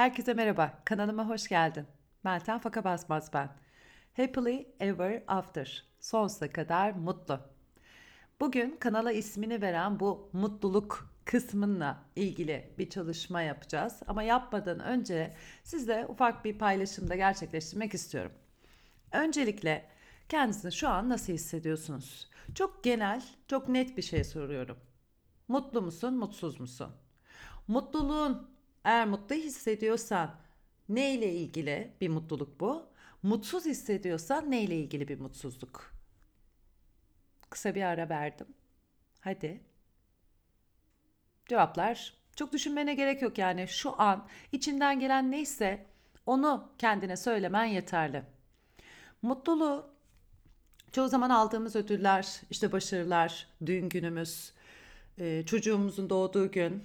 Herkese merhaba, kanalıma hoş geldin. Meltem Faka Basmaz ben. Happily Ever After, sonsuza kadar mutlu. Bugün kanala ismini veren bu mutluluk kısmınla ilgili bir çalışma yapacağız. Ama yapmadan önce sizle ufak bir paylaşımda gerçekleştirmek istiyorum. Öncelikle kendinizi şu an nasıl hissediyorsunuz? Çok genel, çok net bir şey soruyorum. Mutlu musun, mutsuz musun? Mutluluğun eğer mutlu hissediyorsan ne ile ilgili bir mutluluk bu? Mutsuz hissediyorsan ne ile ilgili bir mutsuzluk? Kısa bir ara verdim. Hadi. Cevaplar çok düşünmene gerek yok yani şu an içinden gelen neyse onu kendine söylemen yeterli. Mutluluğu çoğu zaman aldığımız ödüller, işte başarılar, düğün günümüz, çocuğumuzun doğduğu gün,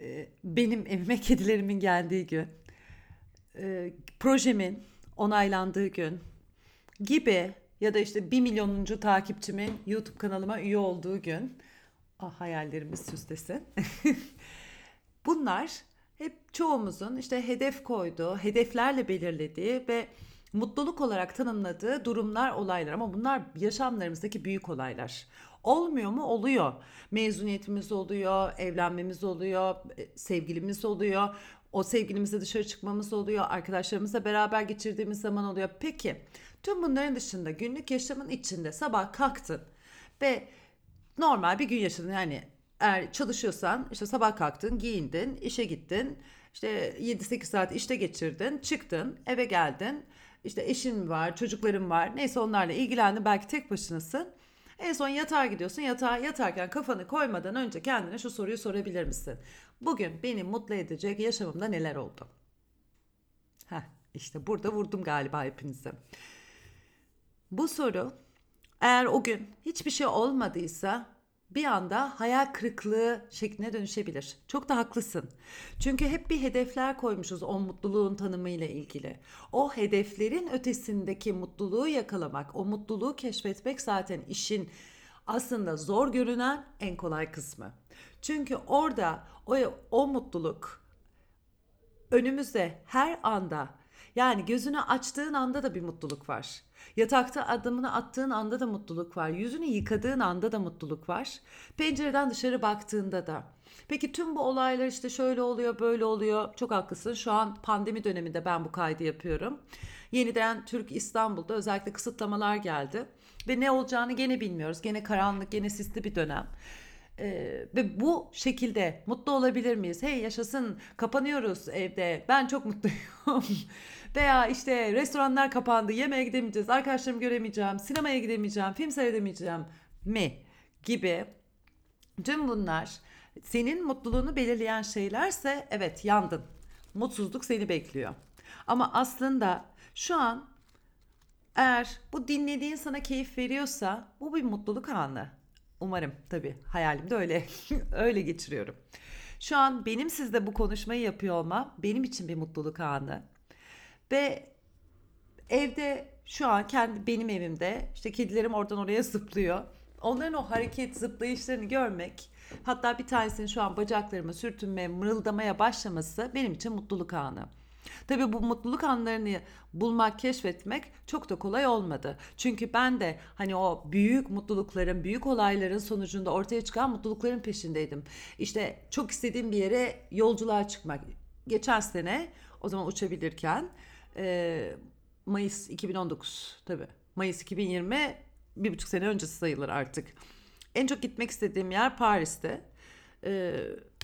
e, benim evime kedilerimin geldiği gün, e, projemin onaylandığı gün gibi ya da işte bir milyonuncu takipçimin YouTube kanalıma üye olduğu gün, ah hayallerimiz süslesin. Bunlar hep çoğumuzun işte hedef koyduğu, hedeflerle belirlediği ve mutluluk olarak tanımladığı durumlar, olaylar ama bunlar yaşamlarımızdaki büyük olaylar. Olmuyor mu? Oluyor. Mezuniyetimiz oluyor, evlenmemiz oluyor, e, sevgilimiz oluyor. O sevgilimizle dışarı çıkmamız oluyor, arkadaşlarımızla beraber geçirdiğimiz zaman oluyor. Peki tüm bunların dışında günlük yaşamın içinde sabah kalktın ve normal bir gün yaşadın. Yani eğer çalışıyorsan işte sabah kalktın, giyindin, işe gittin. İşte 7-8 saat işte geçirdin, çıktın, eve geldin. İşte eşin var, çocukların var. Neyse onlarla ilgilendin. Belki tek başınasın. En son yatağa gidiyorsun. Yatağa yatarken kafanı koymadan önce kendine şu soruyu sorabilir misin? Bugün beni mutlu edecek yaşamımda neler oldu? Heh, işte burada vurdum galiba hepinize. Bu soru eğer o gün hiçbir şey olmadıysa bir anda hayal kırıklığı şekline dönüşebilir. Çok da haklısın. Çünkü hep bir hedefler koymuşuz o mutluluğun tanımıyla ilgili. O hedeflerin ötesindeki mutluluğu yakalamak, o mutluluğu keşfetmek zaten işin aslında zor görünen en kolay kısmı. Çünkü orada o, o mutluluk önümüzde her anda yani gözünü açtığın anda da bir mutluluk var. Yatakta adımını attığın anda da mutluluk var. Yüzünü yıkadığın anda da mutluluk var. Pencereden dışarı baktığında da. Peki tüm bu olaylar işte şöyle oluyor, böyle oluyor. Çok haklısın. Şu an pandemi döneminde ben bu kaydı yapıyorum. Yeniden Türk İstanbul'da özellikle kısıtlamalar geldi. Ve ne olacağını gene bilmiyoruz. Gene karanlık, gene sisli bir dönem. Ee, ve bu şekilde mutlu olabilir miyiz? Hey yaşasın kapanıyoruz evde ben çok mutluyum. Veya işte restoranlar kapandı yemeğe gidemeyeceğiz arkadaşlarımı göremeyeceğim sinemaya gidemeyeceğim film seyredemeyeceğim mi gibi tüm bunlar senin mutluluğunu belirleyen şeylerse evet yandın. Mutsuzluk seni bekliyor. Ama aslında şu an eğer bu dinlediğin sana keyif veriyorsa bu bir mutluluk anı. Umarım tabii hayalimde öyle öyle geçiriyorum. Şu an benim sizle bu konuşmayı yapıyor olmam benim için bir mutluluk anı. Ve evde şu an kendi benim evimde işte kedilerim oradan oraya zıplıyor. Onların o hareket zıplayışlarını görmek hatta bir tanesinin şu an bacaklarımı sürtünmeye mırıldamaya başlaması benim için mutluluk anı. Tabii bu mutluluk anlarını bulmak, keşfetmek çok da kolay olmadı. Çünkü ben de hani o büyük mutlulukların, büyük olayların sonucunda ortaya çıkan mutlulukların peşindeydim. İşte çok istediğim bir yere yolculuğa çıkmak. Geçen sene o zaman uçabilirken Mayıs 2019 tabii. Mayıs 2020 bir buçuk sene öncesi sayılır artık. En çok gitmek istediğim yer Paris'te. Ee,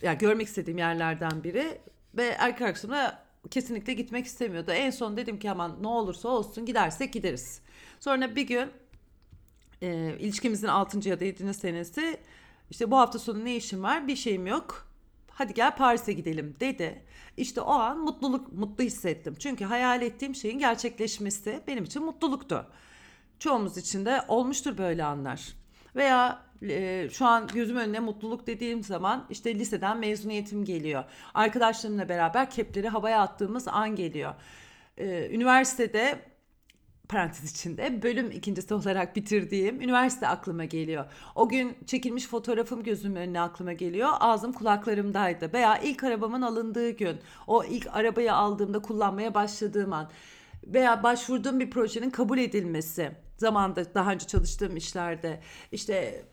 yani görmek istediğim yerlerden biri ve erkek arkadaşımla kesinlikle gitmek istemiyordu. En son dedim ki aman ne olursa olsun gidersek gideriz. Sonra bir gün e, ilişkimizin 6. ya da 7. senesi işte bu hafta sonu ne işim var bir şeyim yok. Hadi gel Paris'e gidelim dedi. İşte o an mutluluk mutlu hissettim. Çünkü hayal ettiğim şeyin gerçekleşmesi benim için mutluluktu. Çoğumuz için de olmuştur böyle anlar. Veya e, şu an gözüm önüne mutluluk dediğim zaman işte liseden mezuniyetim geliyor. Arkadaşlarımla beraber kepleri havaya attığımız an geliyor. E, üniversitede parantez içinde bölüm ikincisi olarak bitirdiğim üniversite aklıma geliyor. O gün çekilmiş fotoğrafım gözümün önüne aklıma geliyor. Ağzım kulaklarımdaydı. Veya ilk arabamın alındığı gün. O ilk arabayı aldığımda kullanmaya başladığım an. Veya başvurduğum bir projenin kabul edilmesi. Zamanda daha önce çalıştığım işlerde. işte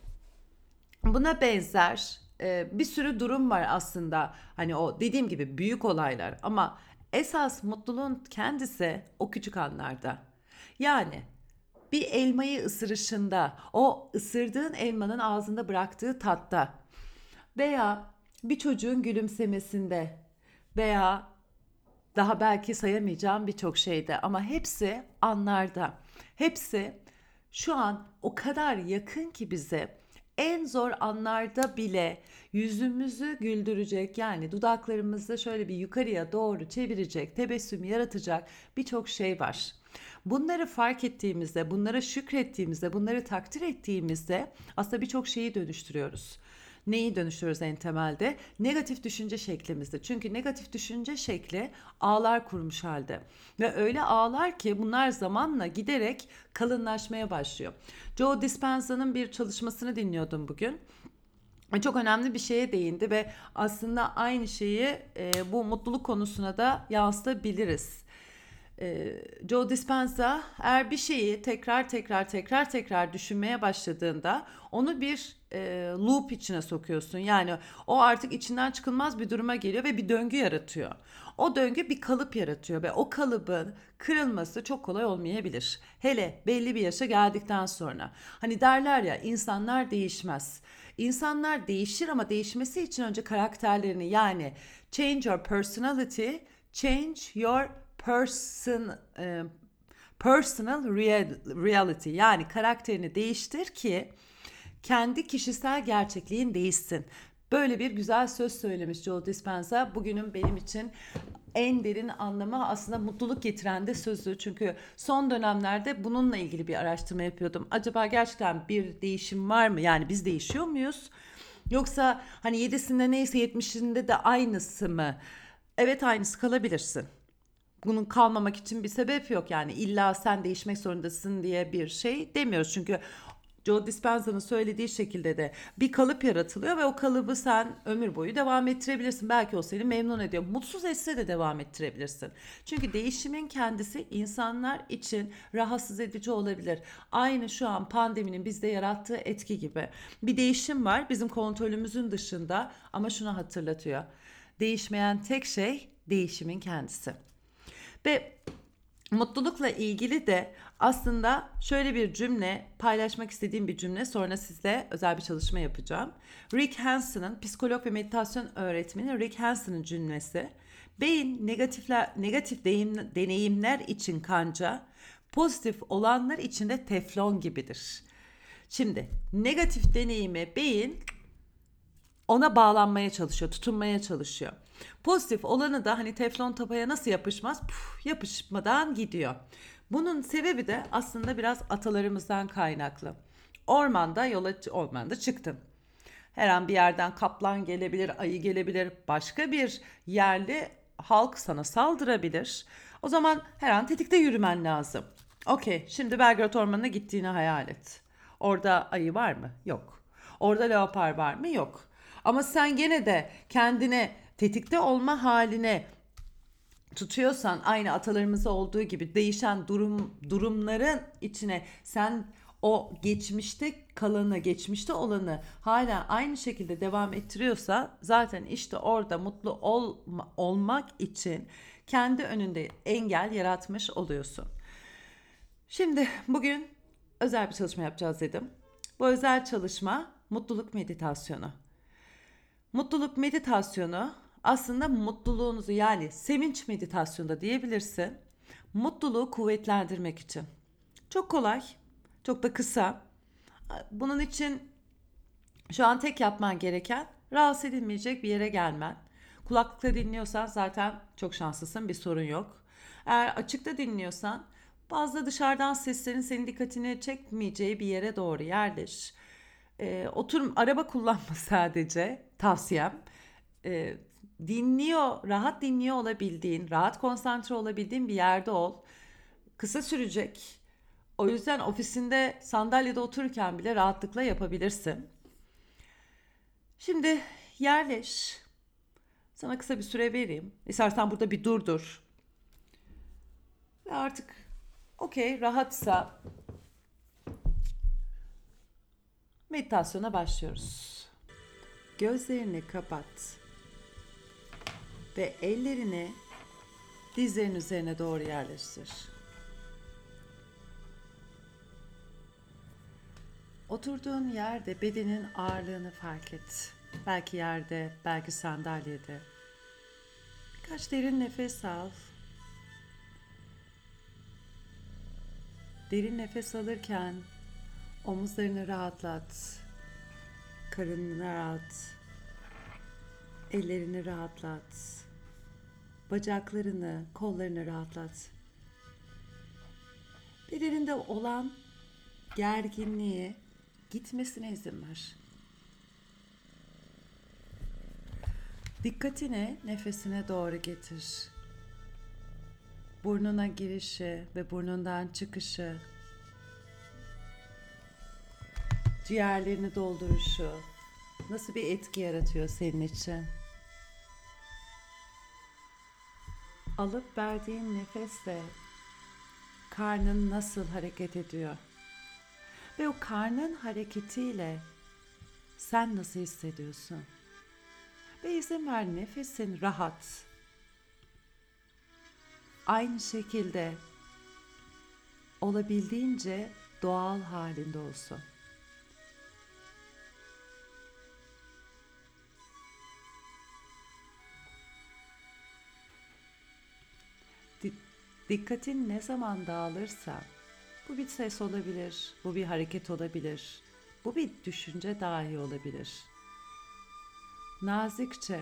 buna benzer e, bir sürü durum var aslında. Hani o dediğim gibi büyük olaylar ama esas mutluluğun kendisi o küçük anlarda. Yani bir elmayı ısırışında, o ısırdığın elmanın ağzında bıraktığı tatta veya bir çocuğun gülümsemesinde veya daha belki sayamayacağım birçok şeyde ama hepsi anlarda. Hepsi şu an o kadar yakın ki bize en zor anlarda bile yüzümüzü güldürecek yani dudaklarımızı şöyle bir yukarıya doğru çevirecek, tebessüm yaratacak birçok şey var. Bunları fark ettiğimizde, bunlara şükrettiğimizde, bunları takdir ettiğimizde aslında birçok şeyi dönüştürüyoruz. Neyi dönüştürüyoruz en temelde? Negatif düşünce şeklimizde. Çünkü negatif düşünce şekli ağlar kurmuş halde. Ve öyle ağlar ki bunlar zamanla giderek kalınlaşmaya başlıyor. Joe Dispenza'nın bir çalışmasını dinliyordum bugün çok önemli bir şeye değindi ve aslında aynı şeyi e, bu mutluluk konusuna da yansıtabiliriz. E, Joe Dispenza eğer bir şeyi tekrar tekrar tekrar tekrar düşünmeye başladığında onu bir e, loop içine sokuyorsun. Yani o artık içinden çıkılmaz bir duruma geliyor ve bir döngü yaratıyor. O döngü bir kalıp yaratıyor ve o kalıbın kırılması çok kolay olmayabilir. Hele belli bir yaşa geldikten sonra. Hani derler ya insanlar değişmez. İnsanlar değişir ama değişmesi için önce karakterlerini yani change your personality, change your person e, personal real, reality yani karakterini değiştir ki kendi kişisel gerçekliğin değişsin. Böyle bir güzel söz söylemiş Joe Dispenza. Bugünün benim için en derin anlamı aslında mutluluk getiren de sözü. Çünkü son dönemlerde bununla ilgili bir araştırma yapıyordum. Acaba gerçekten bir değişim var mı? Yani biz değişiyor muyuz? Yoksa hani yedisinde neyse yetmişinde de aynısı mı? Evet aynısı kalabilirsin. Bunun kalmamak için bir sebep yok yani illa sen değişmek zorundasın diye bir şey demiyoruz. Çünkü Joe Dispenza'nın söylediği şekilde de bir kalıp yaratılıyor ve o kalıbı sen ömür boyu devam ettirebilirsin. Belki o seni memnun ediyor. Mutsuz etse de devam ettirebilirsin. Çünkü değişimin kendisi insanlar için rahatsız edici olabilir. Aynı şu an pandeminin bizde yarattığı etki gibi. Bir değişim var bizim kontrolümüzün dışında ama şunu hatırlatıyor. Değişmeyen tek şey değişimin kendisi. Ve Mutlulukla ilgili de aslında şöyle bir cümle paylaşmak istediğim bir cümle sonra sizle özel bir çalışma yapacağım. Rick Hanson'ın psikolog ve meditasyon öğretmeni Rick Hanson'ın cümlesi. Beyin negatifler, negatif deyim, deneyimler için kanca, pozitif olanlar için de teflon gibidir. Şimdi negatif deneyimi beyin ona bağlanmaya çalışıyor, tutunmaya çalışıyor. Pozitif olanı da hani teflon tapaya nasıl yapışmaz? Puf, yapışmadan gidiyor. Bunun sebebi de aslında biraz atalarımızdan kaynaklı. Ormanda yola ormanda çıktın. Her an bir yerden kaplan gelebilir, ayı gelebilir, başka bir yerli halk sana saldırabilir. O zaman her an tetikte yürümen lazım. Okey, şimdi Belgrad Ormanı'na gittiğini hayal et. Orada ayı var mı? Yok. Orada leopar var mı? Yok. Ama sen gene de kendine tetikte olma haline tutuyorsan aynı atalarımızda olduğu gibi değişen durum durumların içine sen o geçmişte kalanı, geçmişte olanı hala aynı şekilde devam ettiriyorsa zaten işte orada mutlu ol, olmak için kendi önünde engel yaratmış oluyorsun. Şimdi bugün özel bir çalışma yapacağız dedim. Bu özel çalışma mutluluk meditasyonu. Mutluluk meditasyonu aslında mutluluğunuzu yani sevinç meditasyonda diyebilirsin. Mutluluğu kuvvetlendirmek için. Çok kolay, çok da kısa. Bunun için şu an tek yapman gereken rahatsız edilmeyecek bir yere gelmen. Kulaklıkla dinliyorsan zaten çok şanslısın bir sorun yok. Eğer açıkta dinliyorsan bazı dışarıdan seslerin senin dikkatini çekmeyeceği bir yere doğru yerleş. Ee, oturum araba kullanma sadece tavsiyem. Ee, dinliyor, rahat dinliyor olabildiğin, rahat konsantre olabildiğin bir yerde ol. Kısa sürecek. O yüzden ofisinde sandalyede otururken bile rahatlıkla yapabilirsin. Şimdi yerleş. Sana kısa bir süre vereyim. İstersen burada bir durdur. Ve artık okey rahatsa meditasyona başlıyoruz. Gözlerini kapat ve ellerini dizlerin üzerine doğru yerleştir. Oturduğun yerde bedenin ağırlığını fark et. Belki yerde, belki sandalyede. Birkaç derin nefes al. Derin nefes alırken omuzlarını rahatlat. Karnını rahat. Ellerini rahatlat. Bacaklarını, kollarını rahatlat. Bedeninde olan gerginliği gitmesine izin ver. Dikkatini nefesine doğru getir. Burnuna girişi ve burnundan çıkışı. Ciğerlerini dolduruşu nasıl bir etki yaratıyor senin için? Alıp verdiğin nefesle karnın nasıl hareket ediyor? Ve o karnın hareketiyle sen nasıl hissediyorsun? Ve izin ver nefesin rahat. Aynı şekilde olabildiğince doğal halinde olsun. Dikkatin ne zaman dağılırsa bu bir ses olabilir, bu bir hareket olabilir, bu bir düşünce dahi olabilir. Nazikçe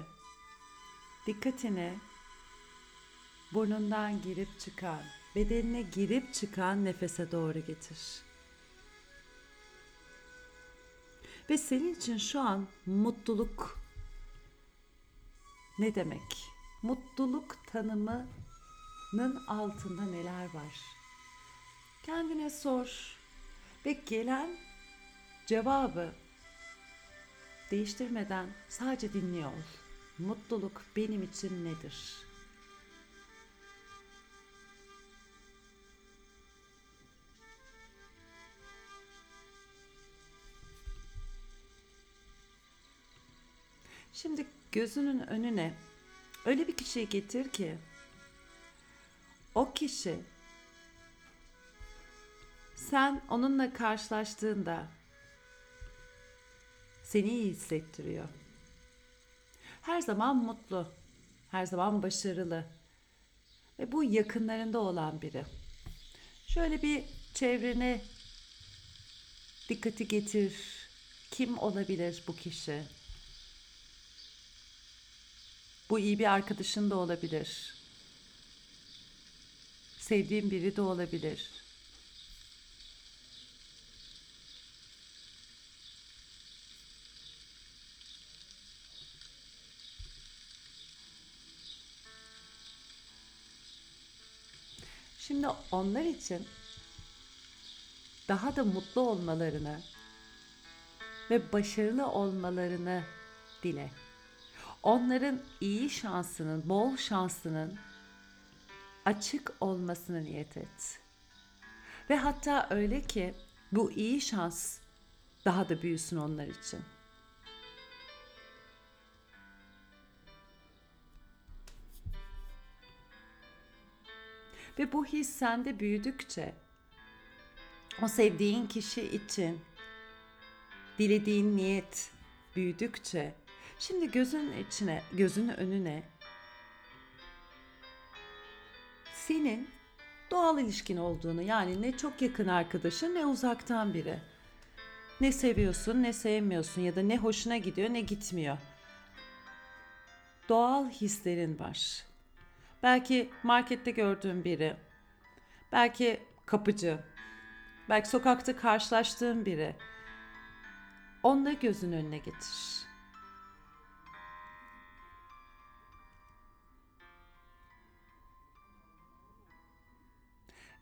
dikkatini burnundan girip çıkan, bedenine girip çıkan nefese doğru getir. Ve senin için şu an mutluluk ne demek? Mutluluk tanımının altında neler var? Kendine sor ve gelen cevabı değiştirmeden sadece dinliyor ol. Mutluluk benim için nedir? Şimdi gözünün önüne öyle bir kişiyi getir ki o kişi sen onunla karşılaştığında seni iyi hissettiriyor. Her zaman mutlu, her zaman başarılı ve bu yakınlarında olan biri. Şöyle bir çevrene dikkati getir. Kim olabilir bu kişi? Bu iyi bir arkadaşın da olabilir. Sevdiğin biri de olabilir. Şimdi onlar için daha da mutlu olmalarını ve başarılı olmalarını dile. Onların iyi şansının, bol şansının açık olmasını niyet et. Ve hatta öyle ki bu iyi şans daha da büyüsün onlar için. Ve bu his sende büyüdükçe o sevdiğin kişi için dilediğin niyet büyüdükçe şimdi gözün içine, gözünün önüne senin doğal ilişkin olduğunu yani ne çok yakın arkadaşın ne uzaktan biri. Ne seviyorsun ne sevmiyorsun ya da ne hoşuna gidiyor ne gitmiyor. Doğal hislerin var. Belki markette gördüğün biri, belki kapıcı, belki sokakta karşılaştığın biri. Onu gözün önüne getir.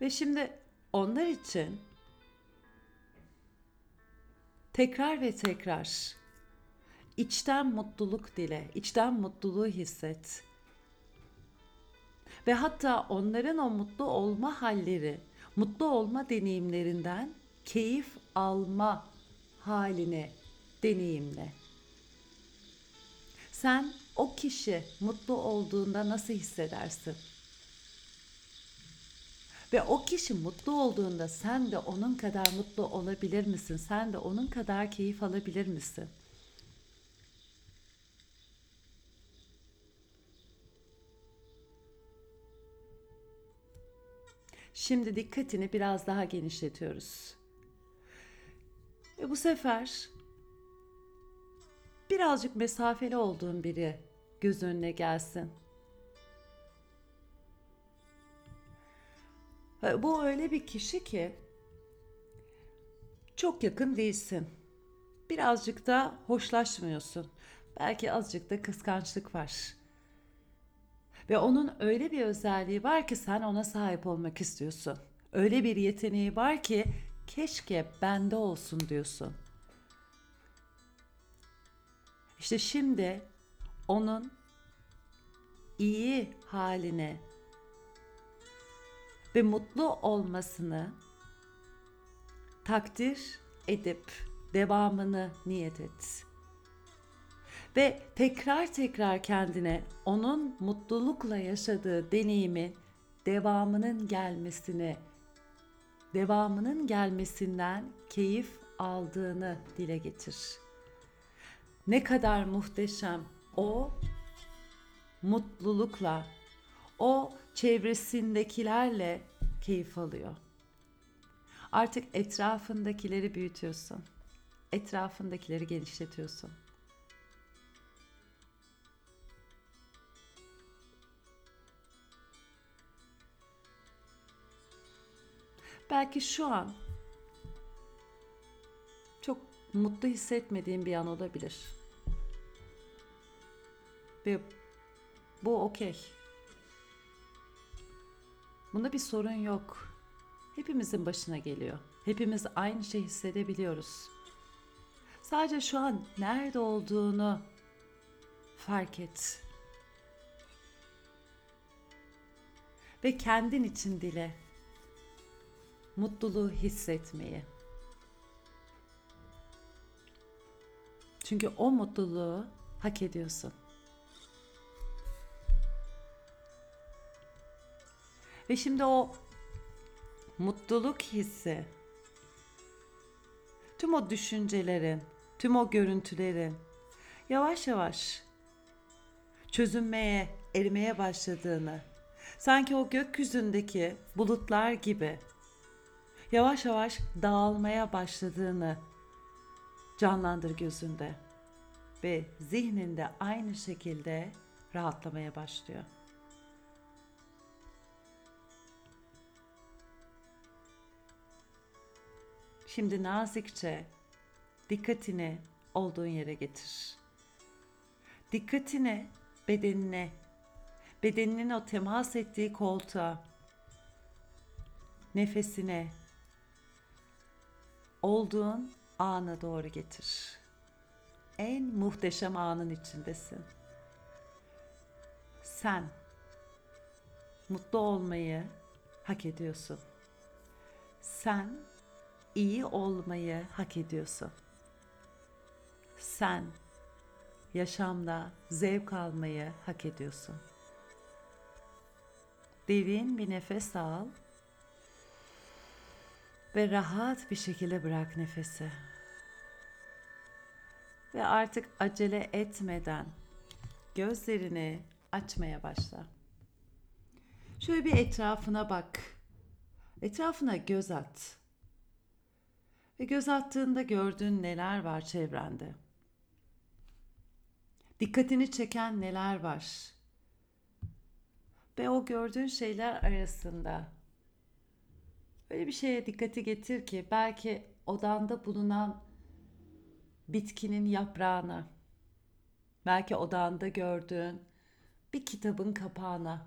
Ve şimdi onlar için tekrar ve tekrar içten mutluluk dile, içten mutluluğu hisset. Ve hatta onların o mutlu olma halleri, mutlu olma deneyimlerinden keyif alma haline deneyimle. Sen o kişi mutlu olduğunda nasıl hissedersin? Ve o kişi mutlu olduğunda sen de onun kadar mutlu olabilir misin? Sen de onun kadar keyif alabilir misin? Şimdi dikkatini biraz daha genişletiyoruz. Ve bu sefer birazcık mesafeli olduğun biri göz önüne gelsin. Bu öyle bir kişi ki çok yakın değilsin. Birazcık da hoşlaşmıyorsun. Belki azıcık da kıskançlık var. Ve onun öyle bir özelliği var ki sen ona sahip olmak istiyorsun. Öyle bir yeteneği var ki keşke bende olsun diyorsun. İşte şimdi onun iyi haline ve mutlu olmasını takdir edip devamını niyet et. Ve tekrar tekrar kendine onun mutlulukla yaşadığı deneyimi devamının gelmesini, devamının gelmesinden keyif aldığını dile getir. Ne kadar muhteşem o mutlulukla, o çevresindekilerle keyif alıyor. Artık etrafındakileri büyütüyorsun. Etrafındakileri genişletiyorsun. Belki şu an çok mutlu hissetmediğin bir an olabilir. Ve bu okey. Bunda bir sorun yok. Hepimizin başına geliyor. Hepimiz aynı şey hissedebiliyoruz. Sadece şu an nerede olduğunu fark et. Ve kendin için dile. Mutluluğu hissetmeyi. Çünkü o mutluluğu hak ediyorsun. Ve şimdi o mutluluk hissi, tüm o düşüncelerin, tüm o görüntülerin yavaş yavaş çözünmeye, erimeye başladığını, sanki o gökyüzündeki bulutlar gibi yavaş yavaş dağılmaya başladığını canlandır gözünde ve zihninde aynı şekilde rahatlamaya başlıyor. Şimdi nazikçe dikkatini olduğun yere getir. Dikkatini bedenine, bedeninin o temas ettiği koltuğa, nefesine, olduğun ana doğru getir. En muhteşem anın içindesin. Sen mutlu olmayı hak ediyorsun. Sen iyi olmayı hak ediyorsun. Sen yaşamda zevk almayı hak ediyorsun. Derin bir nefes al ve rahat bir şekilde bırak nefesi. Ve artık acele etmeden gözlerini açmaya başla. Şöyle bir etrafına bak. Etrafına göz at. Ve göz attığında gördüğün neler var çevrende? Dikkatini çeken neler var? Ve o gördüğün şeyler arasında böyle bir şeye dikkati getir ki belki odanda bulunan bitkinin yaprağına, belki odanda gördüğün bir kitabın kapağına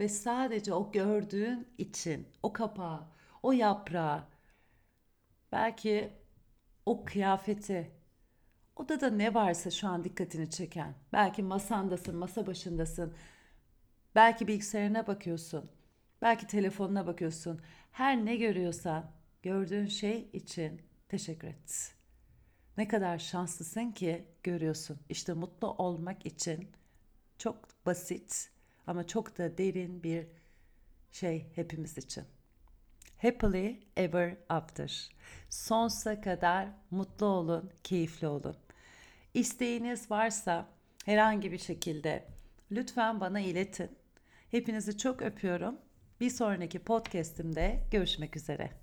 ve sadece o gördüğün için, o kapağı, o yaprağı, belki o kıyafeti, odada ne varsa şu an dikkatini çeken, belki masandasın, masa başındasın, belki bilgisayarına bakıyorsun, belki telefonuna bakıyorsun. Her ne görüyorsan gördüğün şey için teşekkür et. Ne kadar şanslısın ki görüyorsun. İşte mutlu olmak için çok basit ama çok da derin bir şey hepimiz için. Happily ever after. Sonsuza kadar mutlu olun, keyifli olun. İsteğiniz varsa herhangi bir şekilde lütfen bana iletin. Hepinizi çok öpüyorum. Bir sonraki podcast'imde görüşmek üzere.